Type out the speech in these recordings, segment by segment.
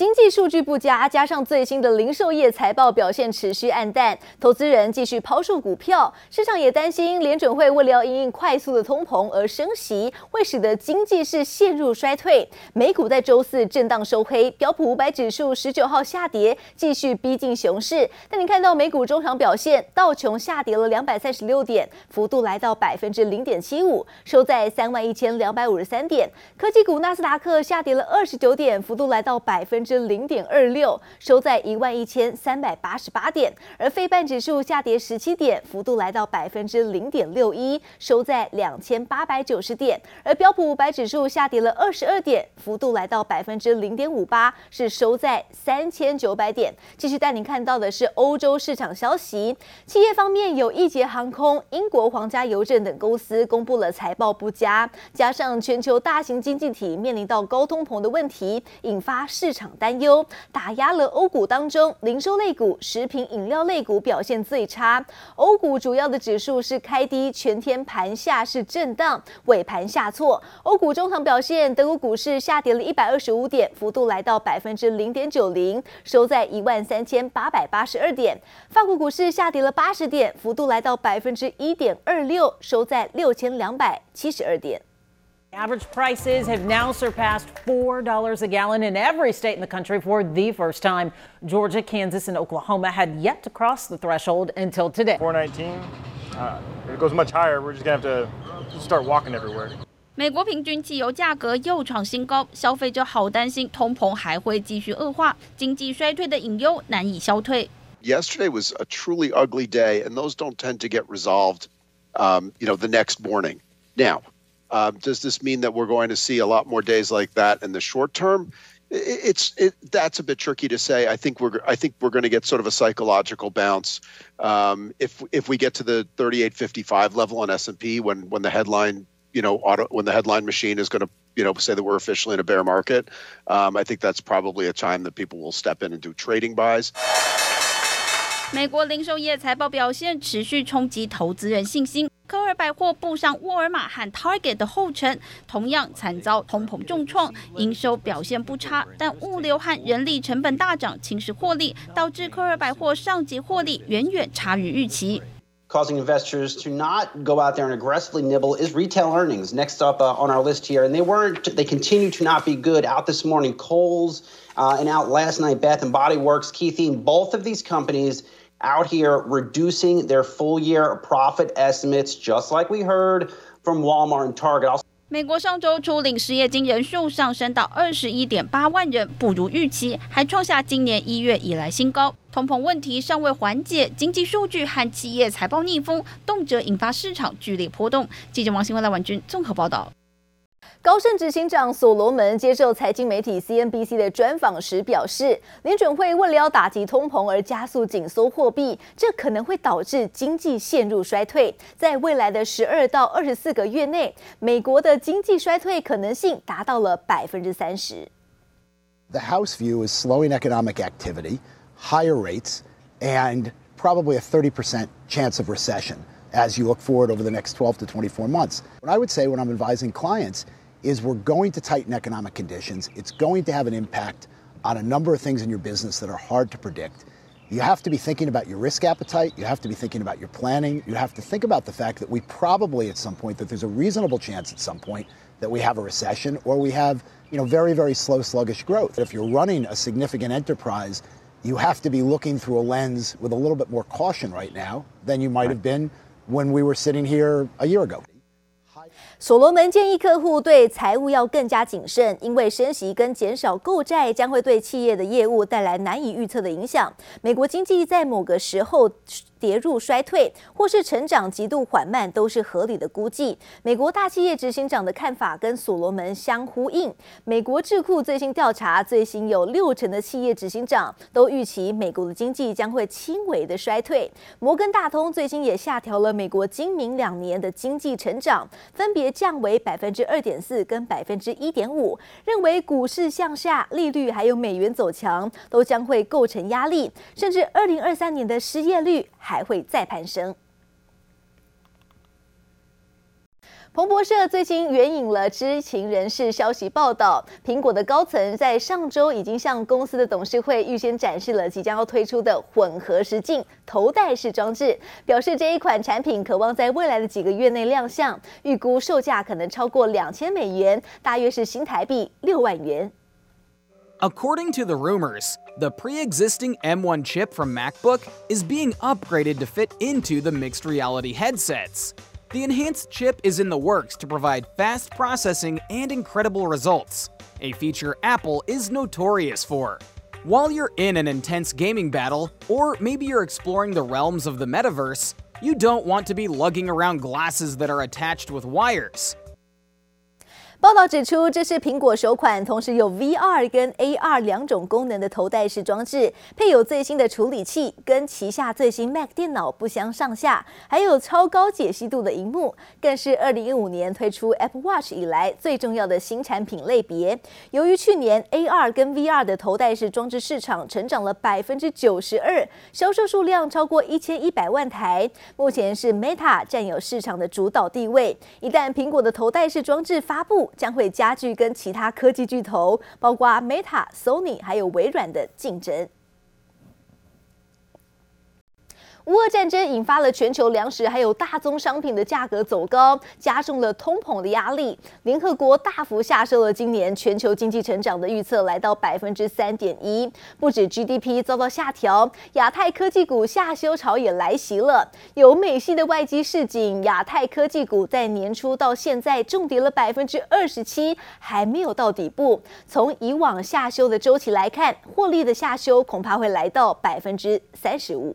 经济数据不佳，加上最新的零售业财报表现持续暗淡，投资人继续抛售股票。市场也担心联准会为了要因应快速的通膨而升息，会使得经济是陷入衰退。美股在周四震荡收黑，标普五百指数十九号下跌，继续逼近熊市。但你看到美股中场表现，道琼下跌了两百三十六点，幅度来到百分之零点七五，收在三万一千两百五十三点。科技股纳斯达克下跌了二十九点，幅度来到百分之。是零点二六，收在一万一千三百八十八点，而费半指数下跌十七点，幅度来到百分之零点六一，收在两千八百九十点，而标普五百指数下跌了二十二点，幅度来到百分之零点五八，是收在三千九百点。继续带您看到的是欧洲市场消息，企业方面有易捷航空、英国皇家邮政等公司公布了财报不佳，加上全球大型经济体面临到高通膨的问题，引发市场。担忧打压了欧股当中，零售类股、食品饮料类股表现最差。欧股主要的指数是开低，全天盘下是震荡，尾盘下挫。欧股中场表现，德国股市下跌了一百二十五点，幅度来到百分之零点九零，收在一万三千八百八十二点。法国股市下跌了八十点，幅度来到百分之一点二六，收在六千两百七十二点。Average prices have now surpassed $4 a gallon in every state in the country for the first time. Georgia, Kansas, and Oklahoma had yet to cross the threshold until today. 419. Uh, if it goes much higher, we're just going to have to start walking everywhere. 美国平均汽油价格又创新高，消费者好担心通膨还会继续恶化，经济衰退的隐忧难以消退。Yesterday was a truly ugly day, and those don't tend to get resolved, um, you know, the next morning. Now. uh, does this mean that we're going to see a lot more days like that in the short term? It, it's it, that's a bit tricky to say. I think we're I think we're going to get sort of a psychological bounce um, if if we get to the 38.55 level on S and P when when the headline you know auto when the headline machine is going to you know say that we're officially in a bear market. Um, I think that's probably a time that people will step in and do trading buys. 美国零售业财报表现持续冲击投资人信心。科尔百货步上沃尔玛和 Target 的后尘，同样惨遭通膨重创，营收表现不差，但物流和人力成本大涨，侵蚀获利，导致科尔百货上季获利远远差于预期。Causing investors to not go out there and aggressively nibble is retail earnings. Next up uh, on our list here, and they weren't. They continue to not be good. Out this morning, Kohl's, uh, and out last night, Bath and Body Works. Key theme: both of these companies. out here reducing their full year profit estimates, just like we heard from Walmart and Target. 美国上周初领失业金人数上升到二十一点八万人，不如预期，还创下今年一月以来新高。通膨问题尚未缓解，经济数据和企业财报逆风，动辄引发市场剧烈波动。记者王新文、赖婉君综合报道。高盛执行长所罗门接受财经媒体 CNBC 的专访时表示，联准会为了要打击通膨而加速紧缩货币，这可能会导致经济陷入衰退。在未来的十二到二十四个月内，美国的经济衰退可能性达到了百分之三十。The House view is slowing economic activity, higher rates, and probably a 30% chance of recession as you look forward over the next 12 to 24 months. What I would say when I'm advising clients is we're going to tighten economic conditions. It's going to have an impact on a number of things in your business that are hard to predict. You have to be thinking about your risk appetite. You have to be thinking about your planning. You have to think about the fact that we probably at some point, that there's a reasonable chance at some point that we have a recession or we have, you know, very, very slow, sluggish growth. If you're running a significant enterprise, you have to be looking through a lens with a little bit more caution right now than you might have been when we were sitting here a year ago. 所罗门建议客户对财务要更加谨慎，因为升息跟减少购债将会对企业的业务带来难以预测的影响。美国经济在某个时候跌入衰退，或是成长极度缓慢，都是合理的估计。美国大企业执行长的看法跟所罗门相呼应。美国智库最新调查，最新有六成的企业执行长都预期美国的经济将会轻微的衰退。摩根大通最新也下调了美国今明两年的经济成长，分别降为百分之二点四跟百分之一点五，认为股市向下、利率还有美元走强都将会构成压力，甚至二零二三年的失业率还会再攀升。彭博社最新援引了知情人士消息报道，苹果的高层在上周已经向公司的董事会预先展示了即将要推出的混合实境头戴式装置，表示这一款产品可望在未来的几个月内亮相，预估售价可能超过两千美元，大约是新台币六万元。According to the rumors, the pre-existing M1 chip from MacBook is being upgraded to fit into the mixed reality headsets. The enhanced chip is in the works to provide fast processing and incredible results, a feature Apple is notorious for. While you're in an intense gaming battle, or maybe you're exploring the realms of the metaverse, you don't want to be lugging around glasses that are attached with wires. 报道指出，这是苹果首款同时有 VR 跟 AR 两种功能的头戴式装置，配有最新的处理器，跟旗下最新 Mac 电脑不相上下，还有超高解析度的荧幕，更是2015年推出 Apple Watch 以来最重要的新产品类别。由于去年 AR 跟 VR 的头戴式装置市场成长了百分之九十二，销售数量超过一千一百万台，目前是 Meta 占有市场的主导地位。一旦苹果的头戴式装置发布，将会加剧跟其他科技巨头，包括 Meta、Sony 还有微软的竞争。乌俄战争引发了全球粮食还有大宗商品的价格走高，加重了通膨的压力。联合国大幅下修了今年全球经济成长的预测，来到百分之三点一。不止 GDP 遭到下调，亚太科技股下修潮也来袭了。有美系的外机市井，亚太科技股在年初到现在重跌了百分之二十七，还没有到底部。从以往下修的周期来看，获利的下修恐怕会来到百分之三十五。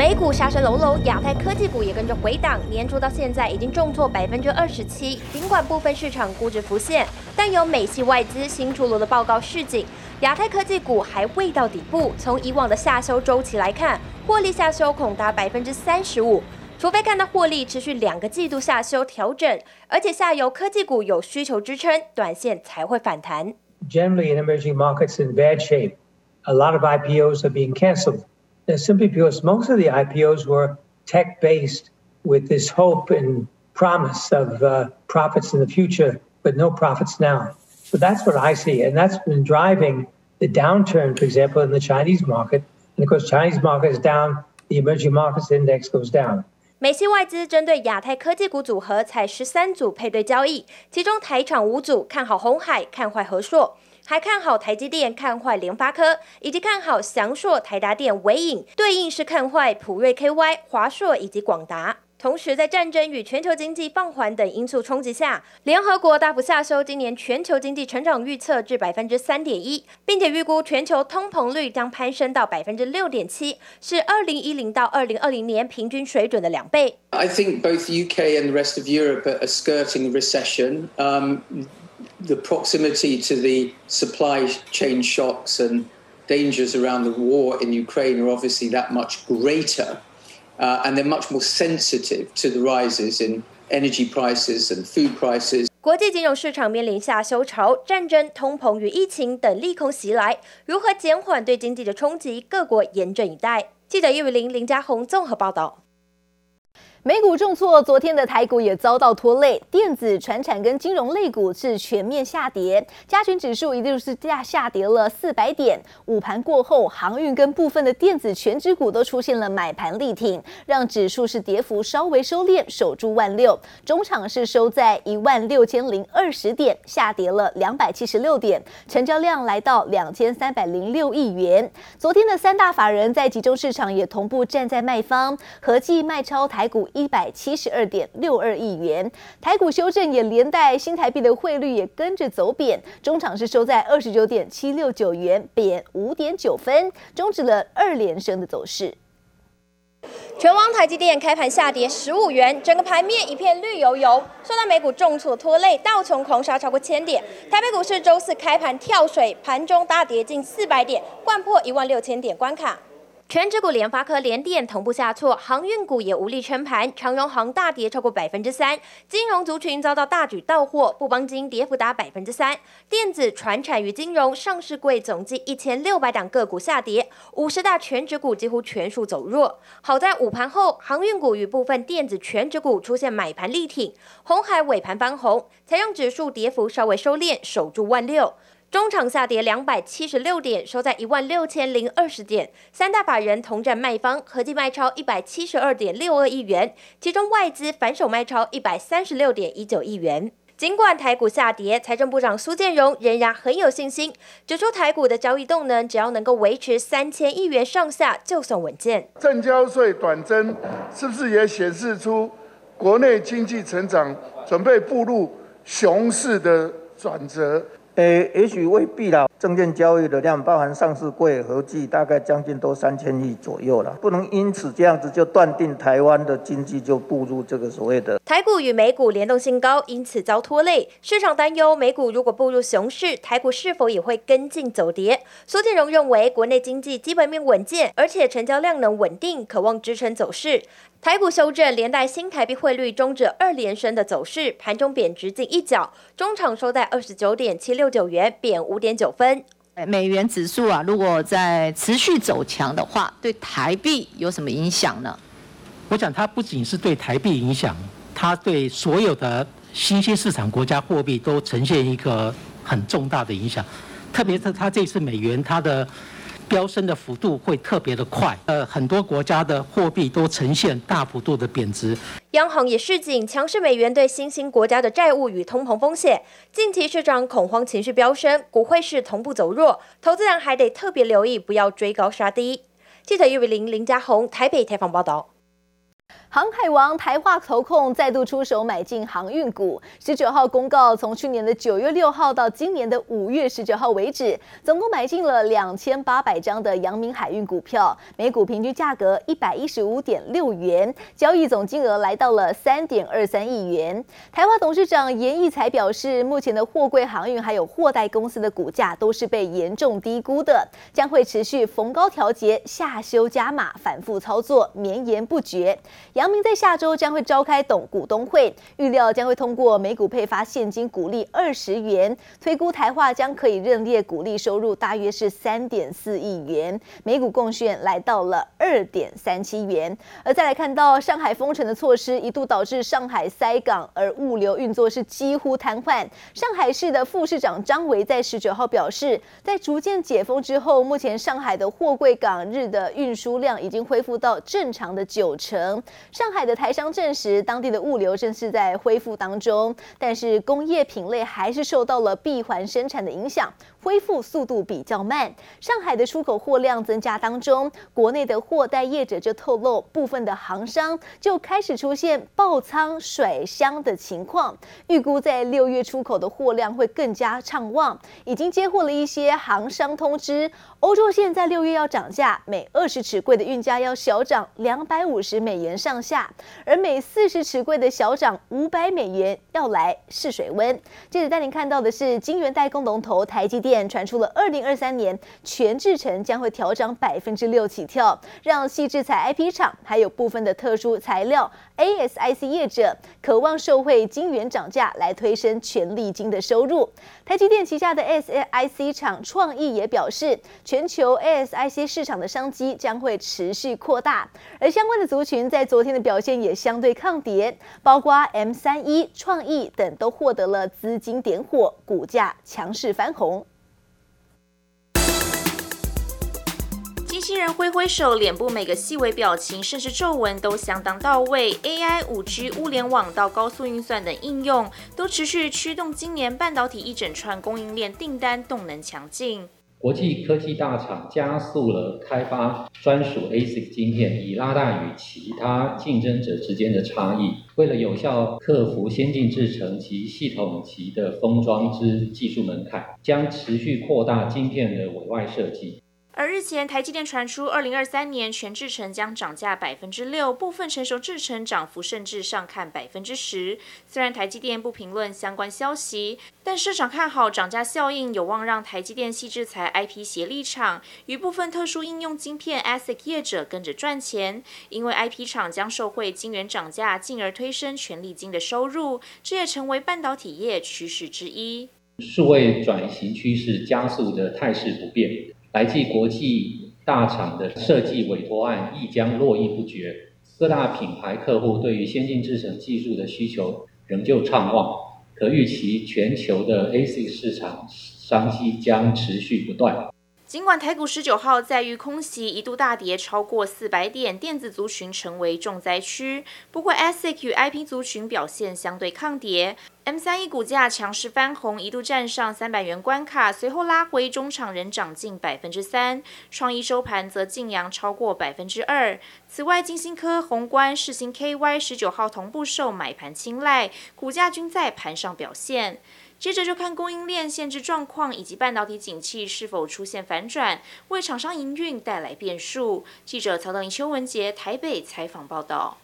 美股杀声隆隆，亚太科技股也跟着回档，年初到现在已经重挫百分之二十七。尽管部分市场估值浮现，但有美系外资新出炉的报告示警，亚太科技股还未到底部。从以往的下修周期来看，获利下修恐达百分之三十五，除非看到获利持续两个季度下修调整，而且下游科技股有需求支撑，短线才会反弹。Generally, in emerging markets in bad shape, a lot of IPOs are being canceled. simply because most of the IPOs were tech based with this hope and promise of uh, profits in the future, but no profits now. So that's what I see. And that's been driving the downturn, for example, in the Chinese market. And of course, Chinese market is down, the emerging markets index goes down. 美系外资针对亚太科技股组合采十三组配对交易，其中台厂五组看好鸿海，看坏和硕。 还看好台积电，看坏联发科，以及看好祥硕、台达电、纬颖，对应是看坏普瑞 KY、华硕以及广达。同时，在战争与全球经济放缓等因素冲击下，联合国大幅下修今年全球经济成长预测至百分之三点一，并且预估全球通膨率将攀升到百分之六点七，是二零一零到二零二零年平均水准的两倍。I think both UK and the rest of Europe are skirting recession. Um, the proximity to the supply chain shocks and dangers around the war in Ukraine are obviously that much greater, uh, and they're much more sensitive to the rises in energy prices and food prices. 国际金融市场面临下修潮，战争、通膨与疫情等利空袭来，如何减缓对经济的冲击？各国严阵以待。记者叶雨林、林家宏综合报道。 美股重挫，昨天的台股也遭到拖累，电子、船产跟金融类股是全面下跌，加权指数一度是下下跌了四百点。午盘过后，航运跟部分的电子全指股都出现了买盘力挺，让指数是跌幅稍微收敛，守住万六。中场是收在一万六千零二十点，下跌了两百七十六点，成交量来到两千三百零六亿元。昨天的三大法人在集中市场也同步站在卖方，合计卖超台股。一百七十二点六二亿元，台股修正也连带新台币的汇率也跟着走贬，中场是收在二十九点七六九元，贬五点九分，终止了二连升的走势。全网台积电开盘下跌十五元，整个盘面一片绿油油，受到美股重挫拖累，道琼狂杀超过千点，台北股市周四开盘跳水，盘中大跌近四百点，掼破一万六千点关卡。全指股联发科、联电同步下挫，航运股也无力撑盘，长荣航大跌超过百分之三，金融族群遭到大举倒货，富邦金跌幅达百分之三，电子、船产与金融上市柜总计一千六百档个股下跌，五十大全指股几乎全数走弱。好在午盘后，航运股与部分电子全指股出现买盘力挺，红海尾盘翻红，才让指数跌幅稍微收敛，守住万六。中场下跌两百七十六点，收在一万六千零二十点。三大法人同占卖方，合计卖超一百七十二点六二亿元，其中外资反手卖超一百三十六点一九亿元。尽管台股下跌，财政部长苏建荣仍然很有信心，指出台股的交易动能只要能够维持三千亿元上下，就算稳健。证交税短征是不是也显示出国内经济成长准备步入熊市的转折？诶，也许未必啦。证券交易的量，包含上市柜合计大概将近都三千亿左右了，不能因此这样子就断定台湾的经济就步入这个所谓的台股与美股联动性高，因此遭拖累。市场担忧美股如果步入熊市，台股是否也会跟进走跌？苏建荣认为，国内经济基本面稳健，而且成交量能稳定，可望支撑走势。台股修正，连带新台币汇率终止二连升的走势，盘中贬值近一角，中场收在二十九点七六九元，贬五点九分。美元指数啊，如果在持续走强的话，对台币有什么影响呢？我想它不仅是对台币影响，它对所有的新兴市场国家货币都呈现一个很重大的影响，特别是它这次美元它的。飙升的幅度会特别的快，呃，很多国家的货币都呈现大幅度的贬值。央行也示警，强势美元对新兴国家的债务与通膨风险。近期市场恐慌情绪飙升，股汇市同步走弱，投资人还得特别留意，不要追高杀低。记者叶伟玲、林家宏台北采访报道。航海王台化投控再度出手买进航运股。十九号公告，从去年的九月六号到今年的五月十九号为止，总共买进了两千八百张的阳明海运股票，每股平均价格一百一十五点六元，交易总金额来到了三点二三亿元。台化董事长严义才表示，目前的货柜航运还有货代公司的股价都是被严重低估的，将会持续逢高调节、下修加码、反复操作，绵延不绝。阳明在下周将会召开董股东会，预料将会通过每股配发现金股利二十元，推估台化将可以认列股利收入大约是三点四亿元，每股贡献来到了二点三七元。而再来看到上海封城的措施，一度导致上海塞港，而物流运作是几乎瘫痪。上海市的副市长张维在十九号表示，在逐渐解封之后，目前上海的货柜港日的运输量已经恢复到正常的九成。上海的台商证实，当地的物流正是在恢复当中，但是工业品类还是受到了闭环生产的影响，恢复速度比较慢。上海的出口货量增加当中，国内的货代业者就透露，部分的行商就开始出现爆仓甩箱的情况，预估在六月出口的货量会更加畅旺，已经接获了一些行商通知。欧洲现在六月要涨价，每二十尺柜的运价要小涨两百五十美元上下，而每四十尺柜的小涨五百美元，要来试水温。接着带您看到的是，晶圆代工龙头台积电传出了二零二三年全制程将会调涨百分之六起跳，让矽智财 IP 厂还有部分的特殊材料 ASIC 业者渴望受惠晶圆涨价来推升权利金的收入。台积电旗下的 ASIC 厂创意也表示。全球 ASIC 市场的商机将会持续扩大，而相关的族群在昨天的表现也相对抗跌，包括 M 三一、创意等都获得了资金点火，股价强势翻红。机器人挥挥手，脸部每个细微表情，甚至皱纹都相当到位。AI、五 G、物联网到高速运算等应用，都持续驱动今年半导体一整串供应链订单动能强劲。国际科技大厂加速了开发专属 ASIC 晶片，以拉大与其他竞争者之间的差异。为了有效克服先进制程及系统级的封装之技术门槛，将持续扩大晶片的委外设计。而日前台积电传出，二零二三年全制程将涨价百分之六，部分成熟制程涨幅甚至上看百分之十。虽然台积电不评论相关消息，但市场看好涨价效应有望让台积电矽智财 IP 协力厂与部分特殊应用晶片 ASIC 业者跟着赚钱，因为 IP 厂将受惠晶圆涨价，进而推升权利金的收入，这也成为半导体业趋势之一。数位转型趋势加速的态势不变。来自国际大厂的设计委托案亦将络绎不绝，各大品牌客户对于先进制程技术的需求仍旧畅旺，可预期全球的 ASIC 市场商机将持续不断。尽管台股十九号在遇空袭一度大跌超过四百点，电子族群成为重灾区，不过 ASIC 与 IP 族群表现相对抗跌。M 三一股价强势翻红，一度站上三百元关卡，随后拉回，中场仍涨近百分之三。创意收盘则劲扬超过百分之二。此外，金星科、宏观、世星 KY 十九号同步受买盘青睐，股价均在盘上表现。接着就看供应链限制状况以及半导体景气是否出现反转，为厂商营运带来变数。记者曹德林、邱文杰台北采访报道。